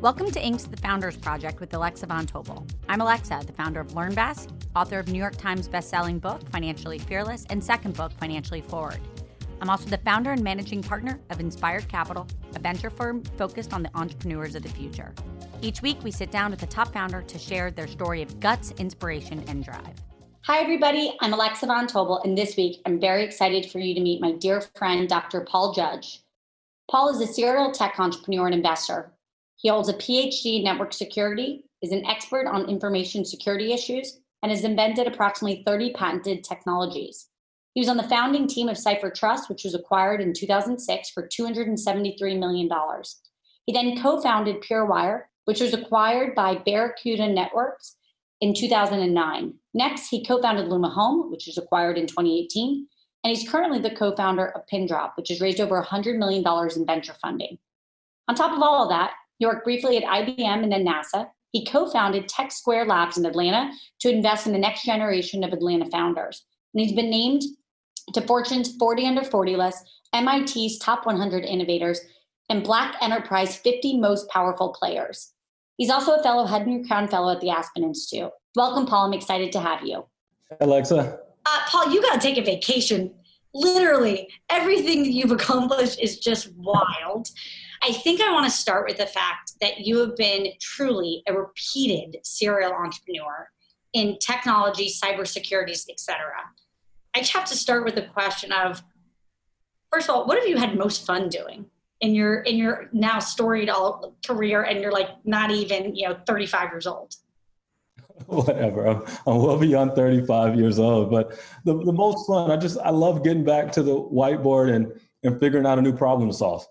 Welcome to Inc.'s The Founders Project with Alexa Von Tobel. I'm Alexa, the founder of LearnVest, author of New York Times bestselling book Financially Fearless and second book Financially Forward. I'm also the founder and managing partner of Inspired Capital, a venture firm focused on the entrepreneurs of the future. Each week, we sit down with a top founder to share their story of guts, inspiration, and drive. Hi, everybody. I'm Alexa Von Tobel, and this week I'm very excited for you to meet my dear friend, Dr. Paul Judge. Paul is a serial tech entrepreneur and investor. He holds a PhD in network security, is an expert on information security issues, and has invented approximately 30 patented technologies. He was on the founding team of Cipher Trust, which was acquired in 2006 for $273 million. He then co founded PureWire, which was acquired by Barracuda Networks in 2009. Next, he co founded Luma Home, which was acquired in 2018. And he's currently the co founder of Pindrop, which has raised over $100 million in venture funding. On top of all of that, he worked briefly at IBM and then NASA. He co founded Tech Square Labs in Atlanta to invest in the next generation of Atlanta founders. And he's been named to Fortune's 40 under 40 list, MIT's top 100 innovators, and Black Enterprise 50 most powerful players. He's also a fellow Henry Crown Fellow at the Aspen Institute. Welcome, Paul. I'm excited to have you. Alexa. Uh, Paul, you got to take a vacation. Literally, everything you've accomplished is just wild. I think I want to start with the fact that you have been truly a repeated serial entrepreneur in technology, cybersecurity, etc. I just have to start with the question of first of all, what have you had most fun doing in your in your now storied all career and you're like not even, you know, 35 years old? Whatever. I'm, I'm well beyond 35 years old. But the, the most fun, I just I love getting back to the whiteboard and and figuring out a new problem to solve.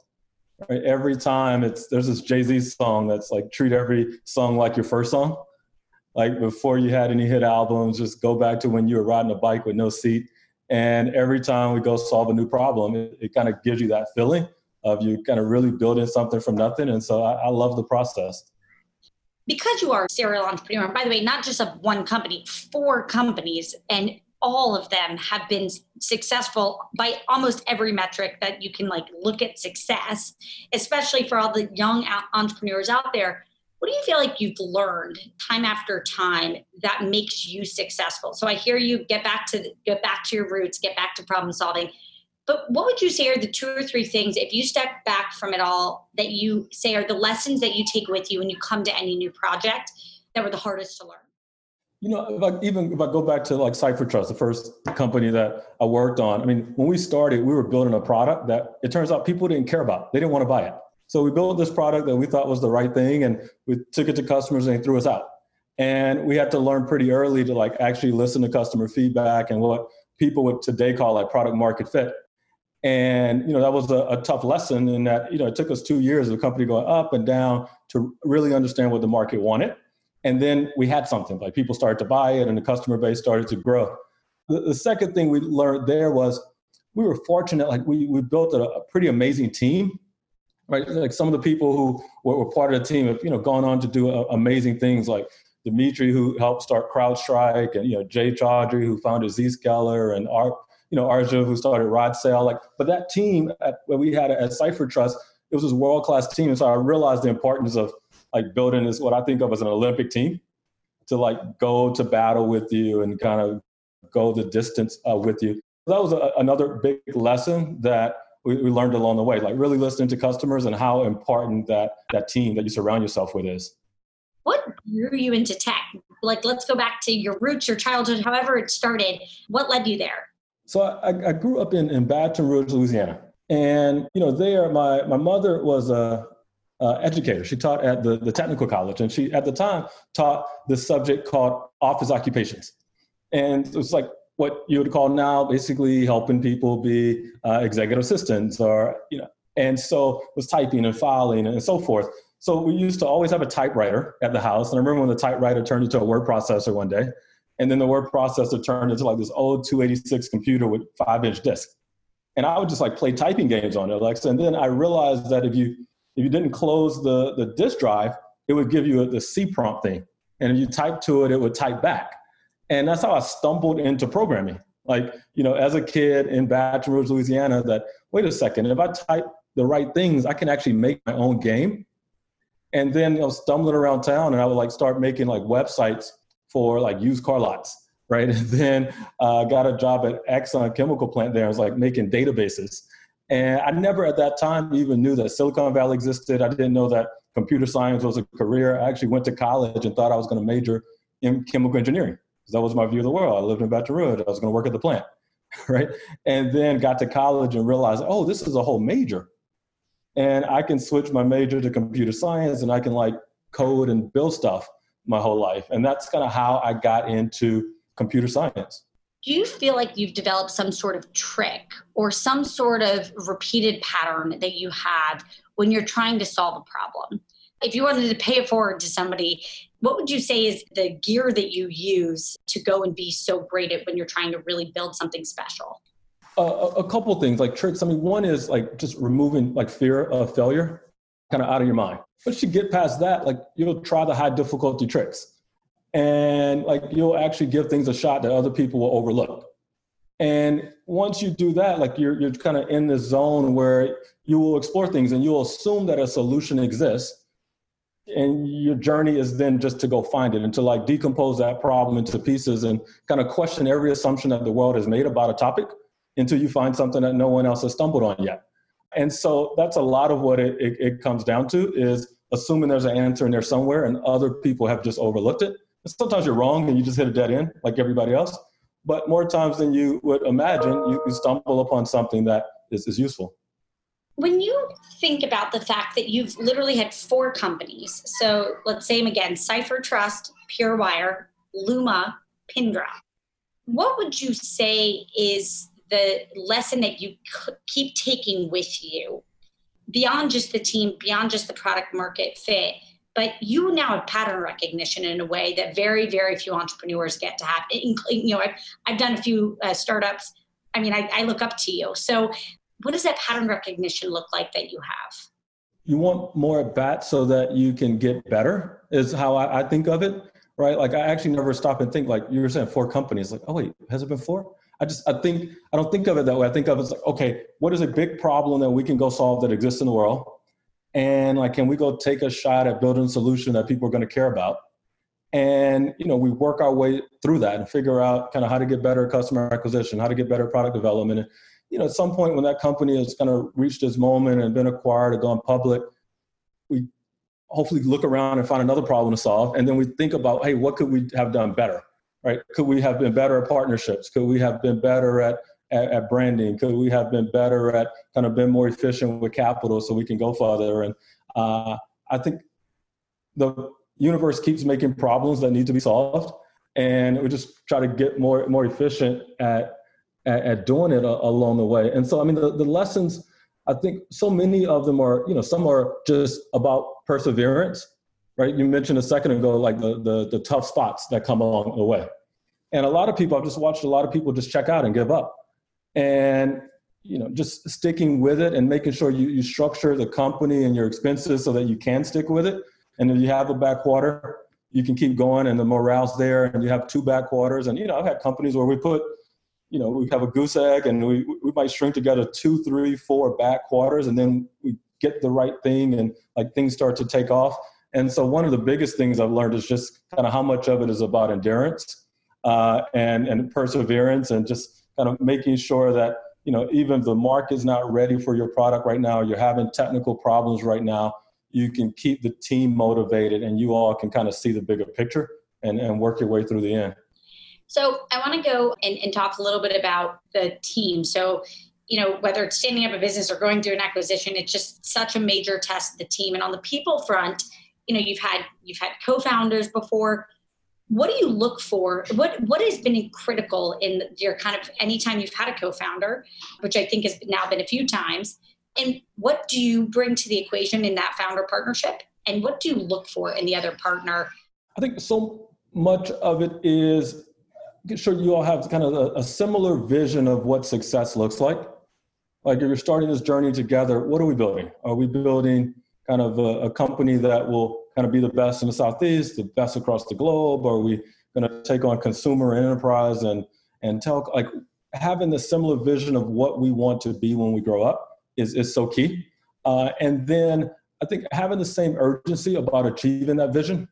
Right? Every time it's there's this Jay Z song that's like treat every song like your first song. Like before you had any hit albums, just go back to when you were riding a bike with no seat. And every time we go solve a new problem, it, it kind of gives you that feeling of you kind of really building something from nothing. And so I, I love the process because you are a serial entrepreneur, by the way, not just of one company, four companies, and all of them have been successful by almost every metric that you can like look at success especially for all the young entrepreneurs out there. What do you feel like you've learned time after time that makes you successful? So i hear you get back to get back to your roots get back to problem solving but what would you say are the two or three things if you step back from it all that you say are the lessons that you take with you when you come to any new project that were the hardest to learn you know, if I, even if I go back to like Cipher Trust, the first company that I worked on, I mean, when we started, we were building a product that it turns out people didn't care about. They didn't want to buy it. So we built this product that we thought was the right thing and we took it to customers and they threw us out. And we had to learn pretty early to like actually listen to customer feedback and what people would today call like product market fit. And you know that was a, a, tough lesson in that you know it took us two years of the company going up and down to really understand what the market wanted and then we had something like people started to buy it and the customer base started to grow. The, the second thing we learned there was we were fortunate, like we, we built a, a pretty amazing team right? Like some of the people who were, were, part of the team have, you know, gone on to do uh, amazing things like Dimitri, who helped start CrowdStrike, and, you know, Jay Chaudhry, who founded Zscaler, and Art, you know, Arjun, who started RodSail. Like, but that team at, where we had at Cipher Trust, it was this world-class team. And so I realized the importance of like building is what I think of as an Olympic team to like go to battle with you and kind of go the distance uh, with you. That was a, another big lesson that we, we, learned along the way, like really listening to customers and how important that that team that you surround yourself with is. What drew you into tech? Like, let's go back to your roots, your childhood, however it started. What led you there? So I, I grew up in, in Baton Rouge, Louisiana. And, you know, there, my, my mother was a, uh, educator. She taught at the, the technical college, and she at the time taught this subject called office occupations. And it was like what you would call now basically helping people be uh, executive assistants or, you know, and so was typing and filing and so forth. So we used to always have a typewriter at the house. And I remember when the typewriter turned into a word processor one day. And then the word processor turned into like this old 286 computer with five inch disk. And I would just like play typing games on it, Alexa. And then I realized that if you if you didn't close the, the disk drive, it would give you the C prompt thing. And if you type to it, it would type back. And that's how I stumbled into programming. Like, you know, as a kid in Baton Rouge, Louisiana, that wait a second, if I type the right things, I can actually make my own game. And then I was stumbling around town and I would like start making like websites for like used car lots, right? And then uh, got a job at Exxon chemical plant there. I was like making databases. And I never at that time even knew that Silicon Valley existed. I didn't know that computer science was a career. I actually went to college and thought I was going to major in chemical engineering because that was my view of the world. I lived in Baton Rouge. I was going to work at the plant, right? And then got to college and realized, oh, this is a whole major and I can switch my major to computer science and I can like code and build stuff my whole life. And that's kind of how I got into computer science. Do you feel like you've developed some sort of trick or some sort of repeated pattern that you have when you're trying to solve a problem? If you wanted to pay it forward to somebody, what would you say is the gear that you use to go and be so great at when you're trying to really build something special? a, couple things like tricks. I mean, one is like just removing like fear of failure kind of out of your mind. Once you get past that, like you'll try the high difficulty tricks and like you'll actually give things a shot that other people will overlook. And once you do that, like you're, you're kind of in this zone where you will explore things and you'll assume that a solution exists. And your journey is then just to go find it and to like decompose that problem into pieces and kind of question every assumption that the world has made about a topic until you find something that no one else has stumbled on yet. And so that's a lot of what it, it, it comes down to is assuming there's an answer in there somewhere and other people have just overlooked it. Sometimes you're wrong and you just hit a dead end like everybody else. But more times than you would imagine, you, you stumble upon something that is, is useful. When you think about the fact that you've literally had four companies, so let's say them again Cipher Trust, PureWire, Luma, Pindrop, what would you say is the lesson that you keep taking with you beyond just the team, beyond just the product market fit, but you now have pattern recognition in a way that very, very few entrepreneurs get to have. You know, I've, I've done a few uh, startups. I mean, I, I look up to you. So, what does that pattern recognition look like that you have? You want more at bat so that you can get better, is how I, I think of it, right? Like, I actually never stop and think, like, you were saying four companies. Like, oh, wait, has it been four? I just I think I don't think of it that way. I think of it as like, okay, what is a big problem that we can go solve that exists in the world? And like, can we go take a shot at building a solution that people are going to care about? And you know, we work our way through that and figure out kind of how to get better customer acquisition, how to get better product development. And, you know, at some point when that company has kind of reached this moment and been acquired or gone public, we hopefully look around and find another problem to solve. And then we think about, hey, what could we have done better? right? Could we have been better at partnerships? Could we have been better at, at, at, branding? Could we have been better at kind of been more efficient with capital so we can go further? And uh, I think the universe keeps making problems that need to be solved, and we just try to get more more efficient at at, at doing it a, along the way. And so, I mean, the, the lessons. I think so many of them are, you know, some are just about perseverance right? You mentioned a second ago, like the, the, the tough spots that come along the way. And a lot of people, I've just watched a lot of people just check out and give up. And, you know, just sticking with it and making sure you, you structure the company and your expenses so that you can stick with it. And if you have a backwater, you can keep going and the morale's there and you have two backwaters. And, you know, I've had companies where we put, you know, we have a goose egg and we, we might string together two, three, four backwaters and then we get the right thing and like things start to take off and so one of the biggest things I've learned is just kind of how much of it is about endurance uh, and, and perseverance and just kind of making sure that, you know, even if the market is not ready for your product right now, you're having technical problems right now, you can keep the team motivated and you all can kind of see the bigger picture and, and work your way through the end. So I want to go and, and talk a little bit about the team. So you know whether it's standing up a business or going through an acquisition it's just such a major test of the team and on the people front you know you've had you've had co-founders before what do you look for? What what has been critical in your kind of anytime you've had a co-founder, which I think has now been a few times, and what do you bring to the equation in that founder partnership? And what do you look for in the other partner? I think so much of it is sure you all have kind of a, a similar vision of what success looks like. Like if you're starting this journey together, what are we building? Are we building kind of a, a company that will kind of be the best in the Southeast, the best across the globe? Are we going to take on consumer and enterprise and and tell like having the similar vision of what we want to be when we grow up is is so key. Uh, and then I think having the same urgency about achieving that vision,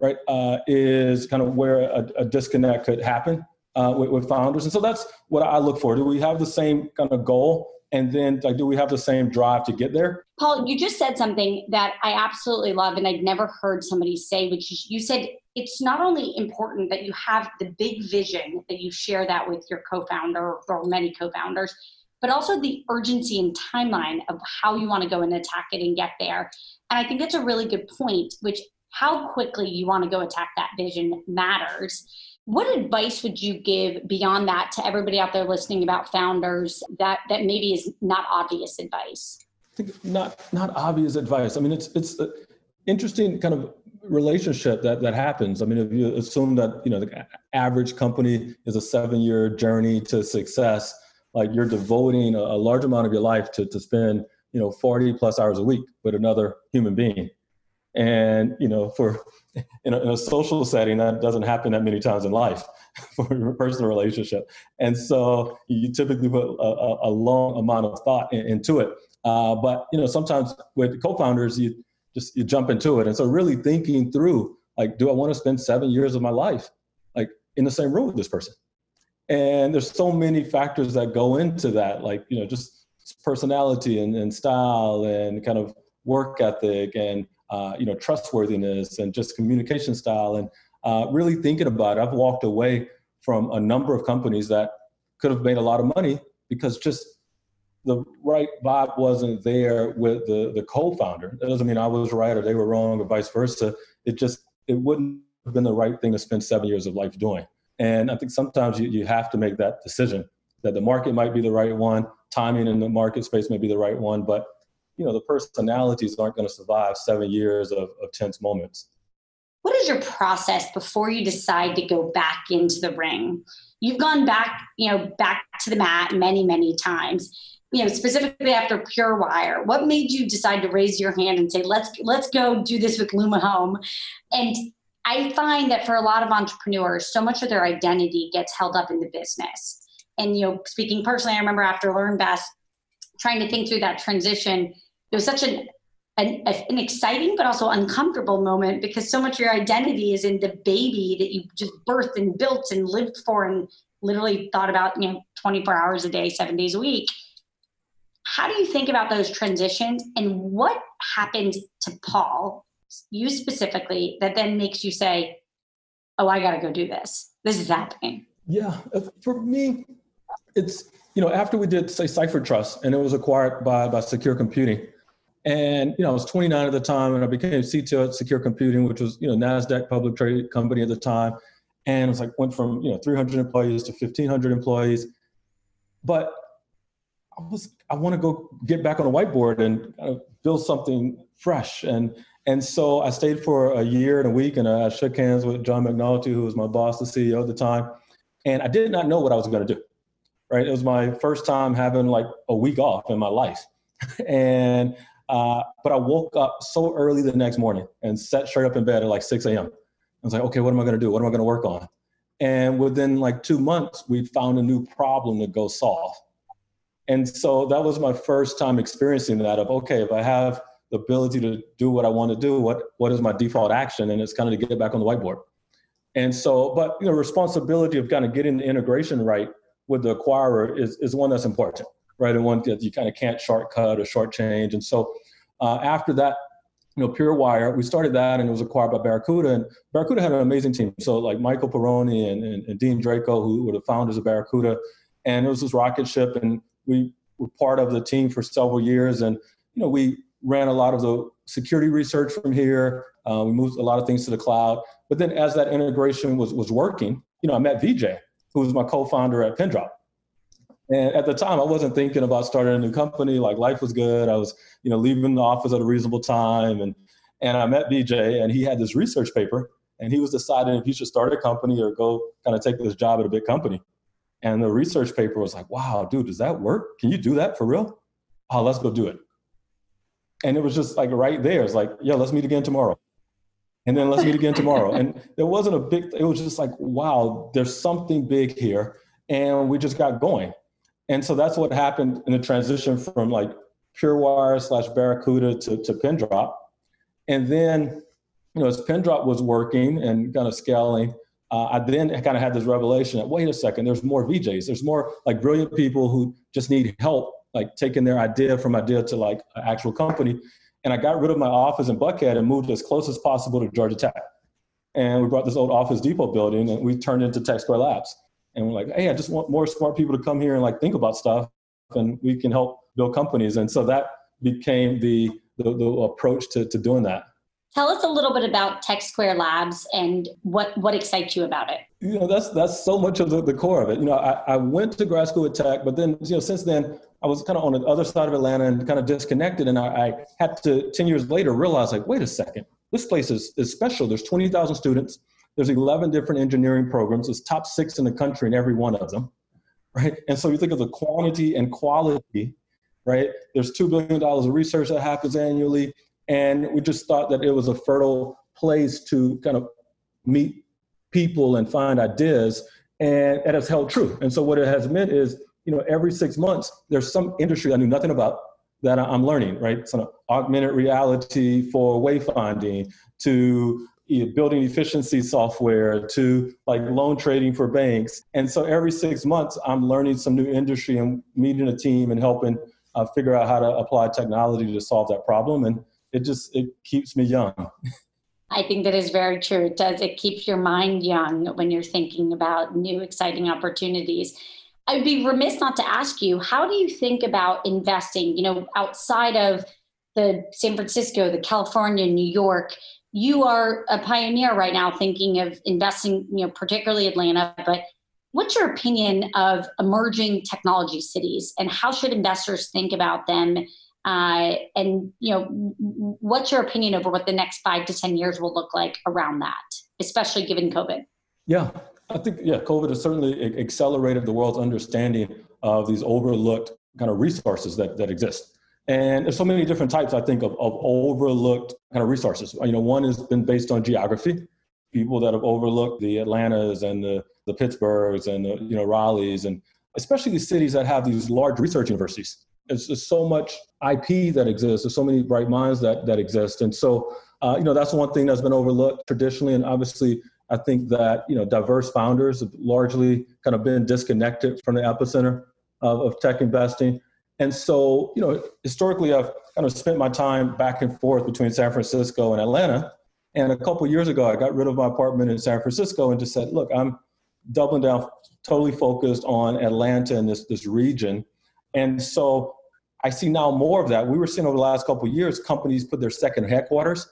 right, uh, is kind of where a, a disconnect could happen uh, with, with founders. And so that's what I look for. Do we have the same kind of goal? And then like do we have the same drive to get there? Paul you just said something that i absolutely love and i'd never heard somebody say which is you said it's not only important that you have the big vision that you share that with your co-founder or many co-founders but also the urgency and timeline of how you want to go and attack it and get there. And i think that's a really good point which how quickly you want to go attack that vision matters what advice would you give beyond that to everybody out there listening about founders that that maybe is not obvious advice? I think not not obvious advice. I mean, it's it's an interesting kind of relationship that that happens. I mean, if you assume that you know the average company is a seven year journey to success, like you're devoting a, a large amount of your life to to spend you know 40 plus hours a week with another human being and you know for in a, in a, social setting that doesn't happen that many times in life for a personal relationship. And so you typically put a, a long amount of thought in, into it. Uh, but you know sometimes with co-founders you just you jump into it. And so really thinking through like do i want to spend seven years of my life like in the same room with this person? And there's so many factors that go into that like you know just personality and, and style and kind of work ethic and uh, you know, trustworthiness and just communication style and uh, really thinking about it. I've walked away from a number of companies that could have made a lot of money because just the right vibe wasn't there with the, the co-founder. That doesn't mean I was right or they were wrong or vice versa. It just, it wouldn't have been the right thing to spend seven years of life doing. And I think sometimes you, you have to make that decision that the market might be the right one, timing in the market space may be the right one, but you know the personalities aren't going to survive seven years of, of tense moments. What is your process before you decide to go back into the ring? You've gone back you know back to the mat many many times. You know specifically after pure wire what made you decide to raise your hand and say let's let's go do this with luma home? And i find that for a lot of entrepreneurs so much of their identity gets held up in the business. And you know speaking personally i remember after LearnVest trying to think through that transition it was such an, an, an exciting but also uncomfortable moment because so much of your identity is in the baby that you just birthed and built and lived for and literally thought about you know 24 hours a day seven days a week. How do you think about those transitions and what happened to paul you specifically that then makes you say oh i got to go do this. This is happening. Yeah uh, for me it's you know after we did say cipher trust and it was acquired by by secure computing and you know, I was 29 at the time, and I became CTO at Secure Computing, which was you know Nasdaq public traded company at the time, and it was like went from you know 300 employees to 1,500 employees. But I was I want to go get back on a whiteboard and kind of build something fresh, and and so I stayed for a year and a week, and I shook hands with John McNulty, who was my boss, the CEO at the time, and I did not know what I was going to do. Right, it was my first time having like a week off in my life, and uh, but I woke up so early the next morning and sat straight up in bed at like 6 a.m. I was like, okay, what am I going to do? What am I going to work on? And within like two months, we found a new problem to go solve. And so that was my first time experiencing that of, okay, if I have the ability to do what I want to do, what, what is my default action? And it's kind of to get back on the whiteboard. And so, but you know, responsibility of kind of getting the integration right with the acquirer is, is one that's important right? And one that you kind of can't shortcut or shortchange. And so uh, after that, you know, PureWire, we started that and it was acquired by Barracuda. And Barracuda had an amazing team. So like Michael Perone and, and, and Dean Drako, who were the founders of Barracuda. And it was this rocket ship. And we were part of the team for several years. And, you know, we ran a lot of the security research from here. Uh, we moved a lot of things to the cloud. But then as that integration was, was working, you know, I met Vijay, who was my co-founder at Pindrop. And at the time, I wasn't thinking about starting a new company. Like life was good. I was, you know, leaving the office at a reasonable time. And, and I met Vijay, and he had this research paper and he was deciding if he should start a company or go kind of take this job at a big company. And the research paper was like, wow, dude, does that work? Can you do that for real? Oh, let's go do it. And it was just like right there. It's like, yeah, let's meet again tomorrow. And then let's meet again tomorrow. And there wasn't a big, it was just like, wow, there's something big here. And we just got going. And so that's what happened in the transition from like PureWire slash Barracuda to, to Pindrop. And then, you know, as Pindrop was working and kind of scaling, uh, I then kind of had this revelation that wait a second, there's more Vijays. There's more like brilliant people who just need help, like taking their idea from idea to like an actual company. And I got rid of my office in Buckhead and moved as close as possible to Georgia Tech. And we brought this old Office Depot building and we turned into Tech Square Labs. And we're like, hey, I just want more smart people to come here and like think about stuff and we can help build companies. And so that became the, the, the approach to, to doing that. Tell us a little bit about Tech Square Labs and what, what excites you about it. You know, that's that's so much of the, the core of it. You know, I, I went to grad school at Tech, but then, you know, since then I was kind of on the other side of Atlanta and kind of disconnected. And I, I had to, 10 years later, realize like, wait a second, this place is, is special. There's 20,000 students. There's 11 different engineering programs. It's top six in the country in every one of them, right? And so you think of the quantity and quality, right? There's $2 billion of research that happens annually. And we just thought that it was a fertile place to kind of meet people and find ideas. And it has held true. And so what it has meant is, you know, every six months, there's some industry I knew nothing about that I'm learning, right? Some augmented reality for wayfinding to building efficiency software to like loan trading for banks. And so every six months, I'm learning some new industry and meeting a team and helping uh, figure out how to apply technology to solve that problem. And it just it keeps me young. I think that is very true. It does. It keeps your mind young when you're thinking about new exciting opportunities. I'd be remiss not to ask you, how do you think about investing, you know, outside of the San Francisco, the California, New York? You are a pioneer right now thinking of investing, you know, particularly Atlanta, but what's your opinion of emerging technology cities and how should investors think about them uh, and you know, what's your opinion over what the next five to ten years will look like around that, especially given COVID? Yeah, I think yeah, COVID has certainly accelerated the world's understanding of these overlooked kind of resources that that exist. And there's so many different types, I think, of, of overlooked kind of resources. You know, one has been based on geography. People that have overlooked the Atlantas and the, the Pittsburghs and the, you know, Raleighs, and especially these cities that have these large research universities just so much IP that exists. There's so many bright minds that that exist, and so uh, you know that's one thing that's been overlooked traditionally. And obviously, I think that you know diverse founders have largely kind of been disconnected from the epicenter of, of tech investing. And so, you know, historically, I've kind of spent my time back and forth between San Francisco and Atlanta. And a couple years ago, I got rid of my apartment in San Francisco and just said, look, I'm doubling down, totally focused on Atlanta and this this region. And so I see now more of that. We were seeing over the last couple years, companies put their second headquarters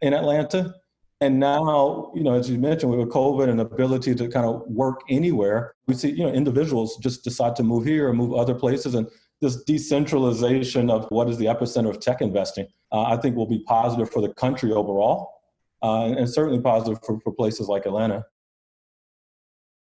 in Atlanta. And now, you know, as you mentioned, with COVID and the ability to kind of work anywhere, we see, you know, individuals just decide to move here or move other places. And this decentralization of what is the epicenter of tech investing, uh, I think will be positive for the country overall, uh, and, and certainly positive for, for places like Atlanta.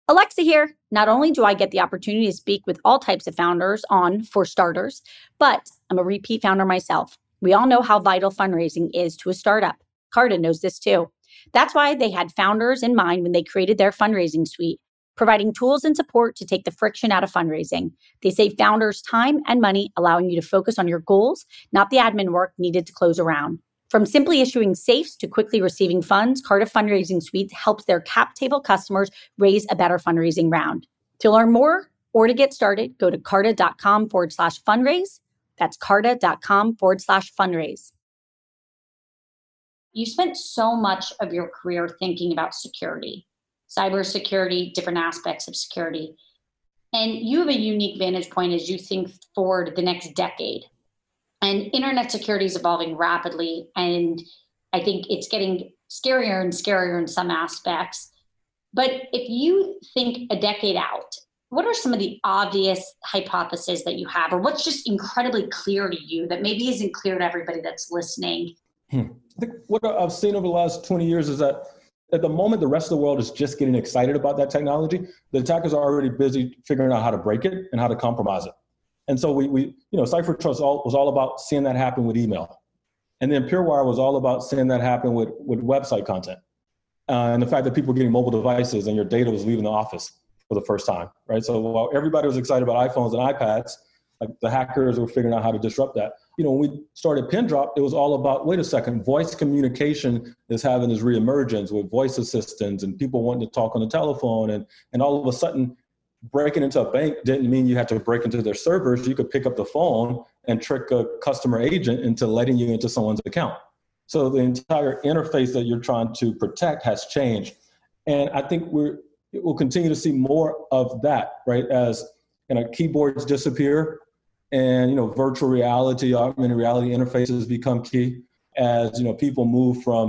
Alexa here. Not only do I get the opportunity to speak with all types of founders on For Starters, but I'm a repeat founder myself. We all know how vital fundraising is to a startup. Carta knows this too. That's why they had founders in mind when they created their fundraising suite, providing tools and support to take the friction out of fundraising. They save founders time and money, allowing you to focus on your goals, not the admin work needed to close a round. From simply issuing safes to quickly receiving funds, Carta Fundraising Suite helps their cap table customers raise a better fundraising round. To learn more or to get started, go to carta.com forward slash fundraise. That's carta.com forward slash fundraise. You spent so much of your career thinking about security, cybersecurity, different aspects of security. And you have a unique vantage point as you think forward the next decade and internet security is evolving rapidly and I think it's getting scarier and scarier in some aspects. But if you think a decade out, what are some of the obvious hypotheses that you have, or what's just incredibly clear to you that maybe isn't clear to everybody that's listening? Hmm. I think what I've seen over the last 20 years is that at the moment the rest of the world is just getting excited about that technology, the attackers are already busy figuring out how to break it and how to compromise it. And so we, we you know, Cipher Trust all, was all about seeing that happen with email. And then PureWire was all about seeing that happen with, with website content. Uh, and the fact that people were getting mobile devices and your data was leaving the office for the first time, right? So while everybody was excited about iPhones and iPads, like the hackers were figuring out how to disrupt that. You know, when we started Pindrop, it was all about wait a second, voice communication is having this reemergence with voice assistants and people wanting to talk on the telephone, and and all of a sudden breaking into a bank didn't mean you had to break into their servers. You could pick up the phone and trick a customer agent into letting you into someone's account. So the entire interface that you're trying to protect has changed. And I think we're we'll continue to see more of that, right? As you know, keyboards disappear and you know, virtual reality, augmented reality interfaces become key as you know people move from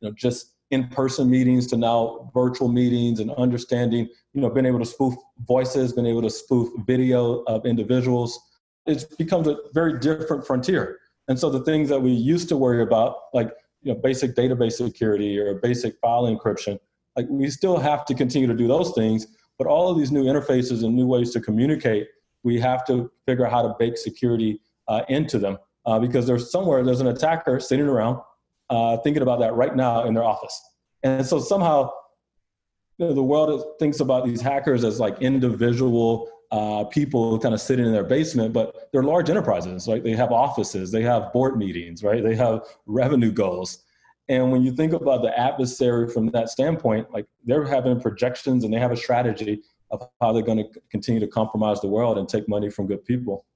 you know just in-person meetings to now virtual meetings and understanding, you know, being able to spoof voices, being able to spoof video of individuals. It becomes a very different frontier. And so the things that we used to worry about, like you know, basic database security or basic file encryption, like we still have to continue to do those things. But all of these new interfaces and new ways to communicate, we have to figure out how to bake security uh, into them uh, because there's somewhere there's an attacker sitting around uh, thinking about that right now in their office. And so somehow you know, the world thinks about these hackers as like individual uh, people kind of sitting in their basement, but they're large enterprises, right? They have offices, they have board meetings, right? They have revenue goals. And when you think about the adversary from that standpoint, like they're having projections and they have a strategy of how they're going to continue to compromise the world and take money from good people.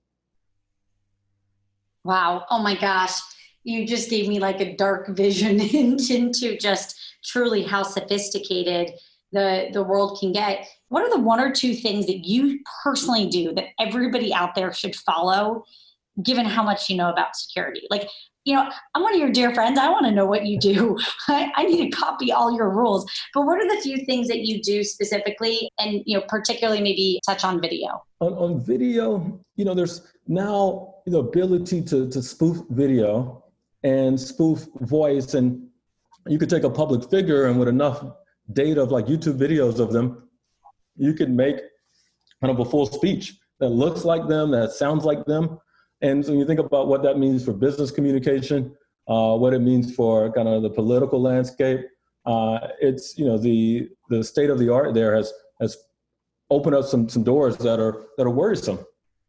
Wow. Oh my gosh you just gave me like a dark vision into just truly how sophisticated the the world can get what are the one or two things that you personally do that everybody out there should follow given how much you know about security like you know i'm one of your dear friends i want to know what you do I, I, need to copy all your rules but what are the few things that you do specifically and you know particularly maybe touch on video on, on video you know there's now the ability to, to spoof video and spoof voice. And you could take a public figure and with enough data of like YouTube videos of them, you could make kind of a full speech that looks like them, that sounds like them. And so you think about what that means for business communication, uh, what it means for kind of the political landscape. Uh, it's you know the the state of the art there has has opened up some some doors that are that are worrisome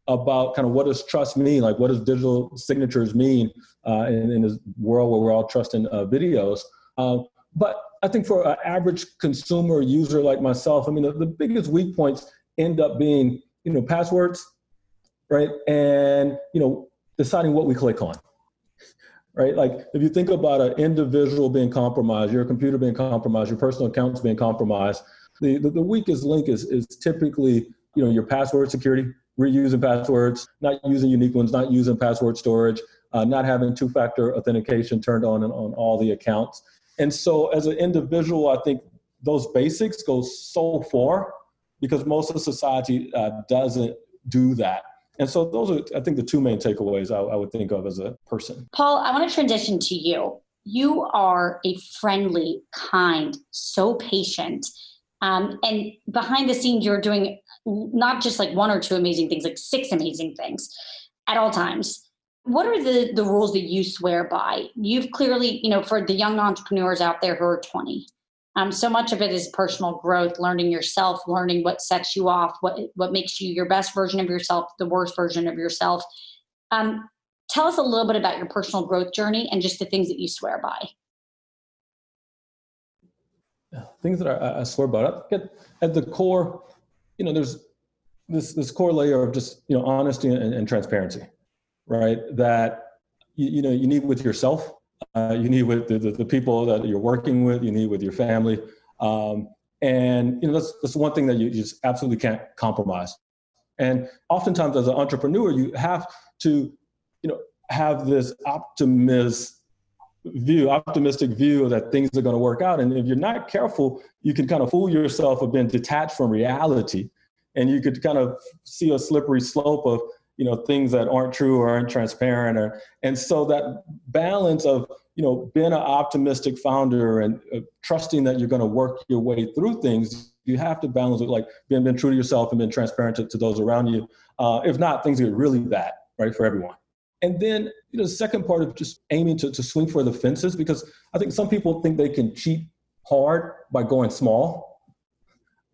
about kind of what does trust mean, like what does digital signatures mean uh, in, in this world where we're all trusting uh, videos. Uh, but I think for an average consumer user like myself, I mean, the, the, biggest weak points end up being, you know, passwords, right? And, you know, deciding what we click on, right? Like if you think about an individual being compromised, your computer being compromised, your personal accounts being compromised, the, the, the weakest link is, is typically, you know, your password security, reusing passwords, not using unique ones, not using password storage, uh, not having two-factor authentication turned on on all the accounts. And so as an individual, I think those basics go so far because most of society uh, doesn't do that. And so those are, I think, the two main takeaways I, I would think of as a person. Paul, I want to transition to you. You are a friendly, kind, so patient. Um, and behind the scenes, you're doing not just like one or two amazing things, like six amazing things at all times. What are the the rules that you swear by? You've clearly, you know, for the young entrepreneurs out there who are 20, um, so much of it is personal growth, learning yourself, learning what sets you off, what what makes you your best version of yourself, the worst version of yourself. Um, tell us a little bit about your personal growth journey and just the things that you swear by. Things that I, I swear by. At, at the core, you know, there's this this core layer of just you know honesty and, and transparency, right? That you, you, know you need with yourself, uh, you need with the, the, the, people that you're working with, you need with your family, um, and you know that's that's one thing that you just absolutely can't compromise. And oftentimes, as an entrepreneur, you have to you know have this optimist view, optimistic view that things are going to work out. And if you're not careful, you can kind of fool yourself of being detached from reality. And you could kind of see a slippery slope of, you know, things that aren't true or aren't transparent. Or, and so that balance of, you know, being an optimistic founder and uh, trusting that you're going to work your way through things, you have to balance it like being, being true to yourself and being transparent to, to those around you. Uh, if not, things get really bad, right, for everyone. And then, you know, the second part of just aiming to, to swing for the fences, because I think some people think they can cheat hard by going small,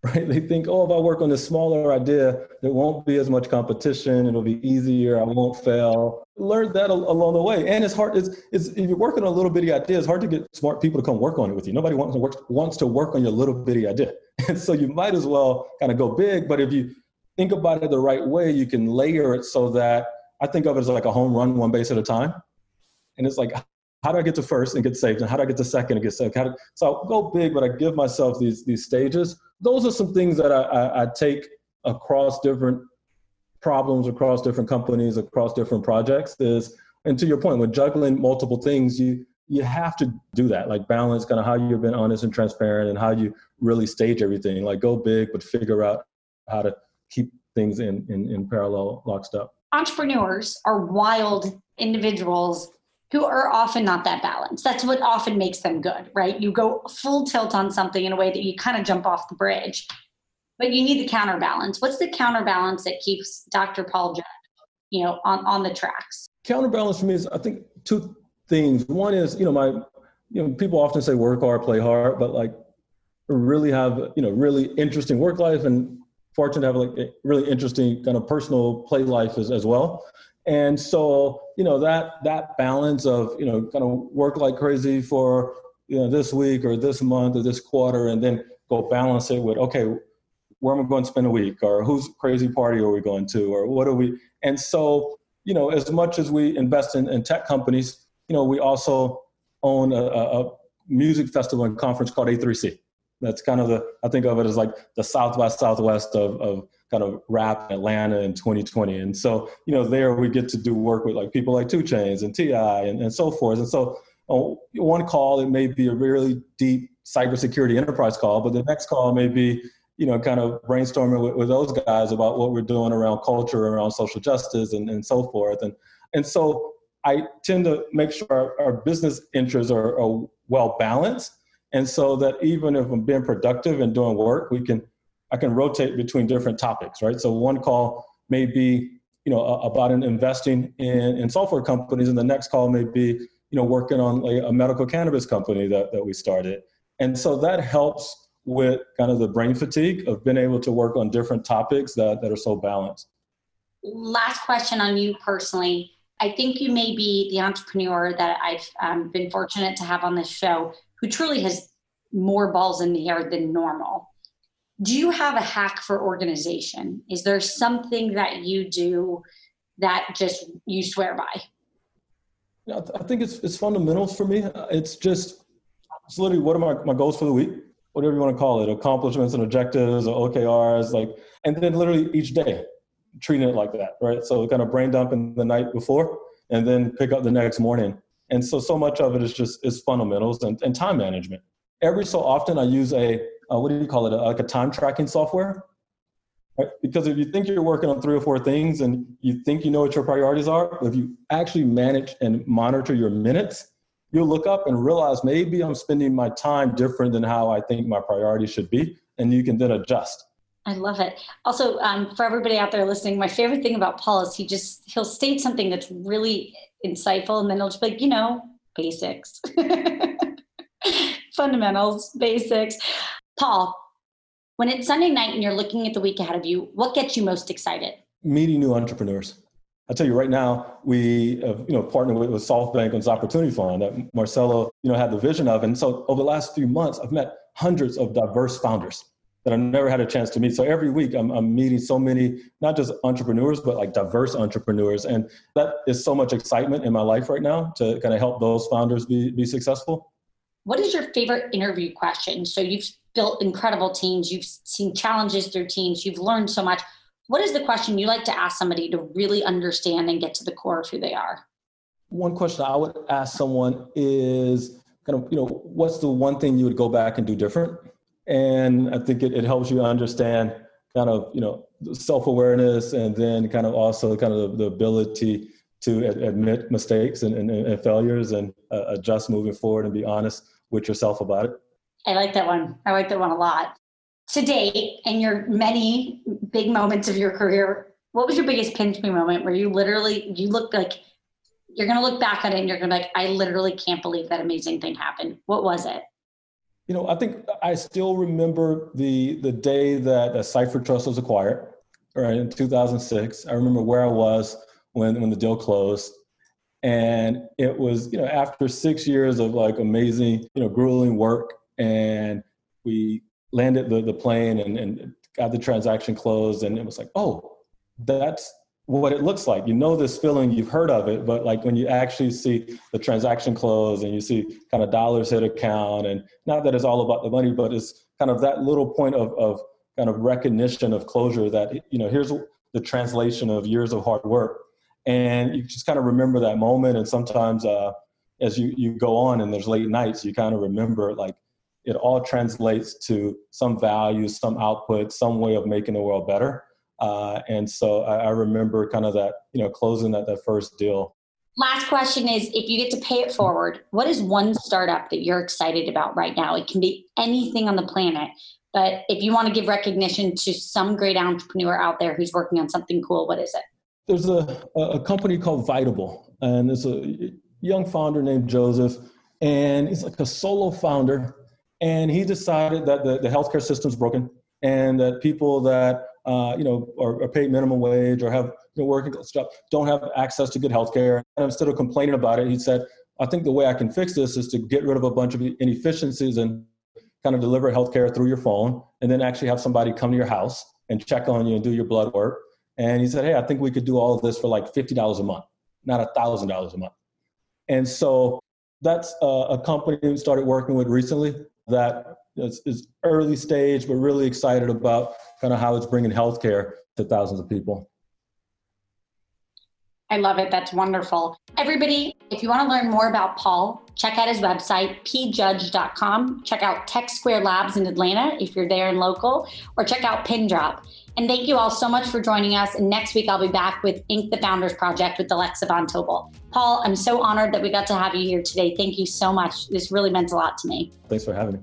right? They think, oh, if I work on this smaller idea, there won't be as much competition. It'll be easier. I won't fail. Learn that along the way. And it's hard. It's, it's if you're working on a little bitty idea, it's hard to get smart people to come work on it with you. Nobody wants to work wants to work on your little bitty idea. And so you might as well kind of go big. But if you think about it the right way, you can layer it so that I think of it as like a home run, one base at a time. And it's like, how do I get to first and get saved? And how do I get to second and get saved? Do, so I go big, but I give myself these, these stages. Those are some things that I, I, I take across different problems, across different companies, across different projects is, and to your point, when juggling multiple things, you, you have to do that, like balance kind of how you've been honest and transparent and how you really stage everything. Like go big, but figure out how to keep things in, in, in parallel lockstep entrepreneurs are wild individuals who are often not that balanced. That's what often makes them good, right? You go full tilt on something in a way that you kind of jump off the bridge, but you need the counterbalance. What's the counterbalance that keeps Dr. Paul Judge, you know, on, on the tracks? Counterbalance for me is, I think, two things. One is, you know, my, you know, people often say work hard, play hard, but like really have, you know, really interesting work life and fortunate to have like a really interesting kind of personal play life as, as well. And so, you know, that that balance of, you know, kind of work like crazy for, you know, this week or this month or this quarter, and then go balance it with, okay, where am I going to spend a week? Or whose crazy party are we going to? Or what are we? And so, you know, as much as we invest in, in tech companies, you know, we also own a, a music festival and conference called A3C. That's kind of the I think of it as like the southwest southwest of, of kind of rap Atlanta in 2020. And so you know there we get to do work with like people like 2 Chainz and T.I. and, and so forth. And so on one call it may be a really deep cybersecurity enterprise call, but the next call may be you know kind of brainstorming with, with those guys about what we're doing around culture, around social justice, and, and so forth. And and so I tend to make sure our, our business interests are, are well balanced and so that even if I'm being productive and doing work, we can I can rotate between different topics, right? So one call may be you know about an investing in, in software companies, and the next call may be you know working on a, a medical cannabis company that, that we started. And so that helps with kind of the brain fatigue of being able to work on different topics that, that are so balanced. Last question on you personally. I think you may be the entrepreneur that I've um, been fortunate to have on this show who truly has more balls in the air than normal. Do you have a hack for organization? Is there something that you do that just you swear by? Yeah, I think it's it's fundamentals for me. It's just it's literally what are my, my goals for the week, whatever you want to call it, accomplishments and objectives or OKRs, like, and then literally each day treating it like that, right? So kind of brain dump in the night before, and then pick up the next morning and so, so much of it is just is fundamentals and, and time management. Every so often, I use a uh, what do you call it? A, like a time tracking software. Right? Because if you think you're working on three or four things and you think you know what your priorities are, if you actually manage and monitor your minutes, you'll look up and realize maybe I'm spending my time different than how I think my priorities should be, and you can then adjust. I love it. Also, um, for everybody out there listening, my favorite thing about Paul is he just he'll state something that's really insightful, and then he'll just be like, you know, basics, fundamentals, basics. Paul, when it's Sunday night and you're looking at the week ahead of you, what gets you most excited? Meeting new entrepreneurs. I tell you right now, we have, you know partnered with, with SoftBank on this opportunity fund that Marcelo you know had the vision of, and so over the last few months, I've met hundreds of diverse founders that I've never had a chance to meet. So every week I'm, I'm meeting so many, not just entrepreneurs, but like diverse entrepreneurs. And that is so much excitement in my life right now to kind of help those founders be, be successful. What is your favorite interview question? So you've built incredible teams, you've seen challenges through teams, you've learned so much. What is the question you like to ask somebody to really understand and get to the core of who they are? One question I would ask someone is kind of, you know, what's the one thing you would go back and do different? And I think it, it helps you understand kind of, you know, self-awareness and then kind of also kind of the, the ability to admit mistakes and, and, and failures and uh, adjust moving forward and be honest with yourself about it. I like that one. I like that one a lot. To date, in your many big moments of your career, what was your biggest pinch me moment where you literally you look like you're gonna look back at it and you're gonna be like, I literally can't believe that amazing thing happened. What was it? You know, I think I still remember the the day that, that Cipher Trust was acquired, right in 2006. I remember where I was when when the deal closed, and it was you know after six years of like amazing you know grueling work, and we landed the the plane and, and got the transaction closed, and it was like, oh, that's what it looks like. You know this feeling, you've heard of it, but like when you actually see the transaction close and you see kind of dollars hit account, and not that it's all about the money, but it's kind of that little point of, of kind of recognition of closure that, you know, here's the translation of years of hard work. And you just kind of remember that moment. And sometimes uh, as you, you go on and there's late nights, you kind of remember like it all translates to some value, some output, some way of making the world better uh, and so I, I, remember kind of that, you know, closing that, that first deal. Last question is if you get to pay it forward, what is one startup that you're excited about right now? It can be anything on the planet, but if you want to give recognition to some great entrepreneur out there who's working on something cool, what is it? There's a, a company called Vitable, and there's a young founder named Joseph, and he's like a solo founder. And he decided that the, the healthcare system's broken and that people that uh, you know, are, are, paid minimum wage or have you know, working stuff, don't have access to good healthcare. And instead of complaining about it, he said, I think the way I can fix this is to get rid of a bunch of inefficiencies and kind of deliver healthcare through your phone and then actually have somebody come to your house and check on you and do your blood work. And he said, Hey, I think we could do all of this for like $50 a month, not $1,000 a month. And so that's a, a company we started working with recently that is, is early stage, but really excited about kind of how it's bringing healthcare to thousands of people. I love it. That's wonderful. Everybody, if you want to learn more about Paul, check out his website, pjudge.com. Check out Tech Square Labs in Atlanta if you're there and local, or check out Pindrop. And thank you all so much for joining us. And next week, I'll be back with Inc. the Founders Project with Alexa Von Tobel. Paul, I'm so honored that we got to have you here today. Thank you so much. This really meant a lot to me. Thanks for having me.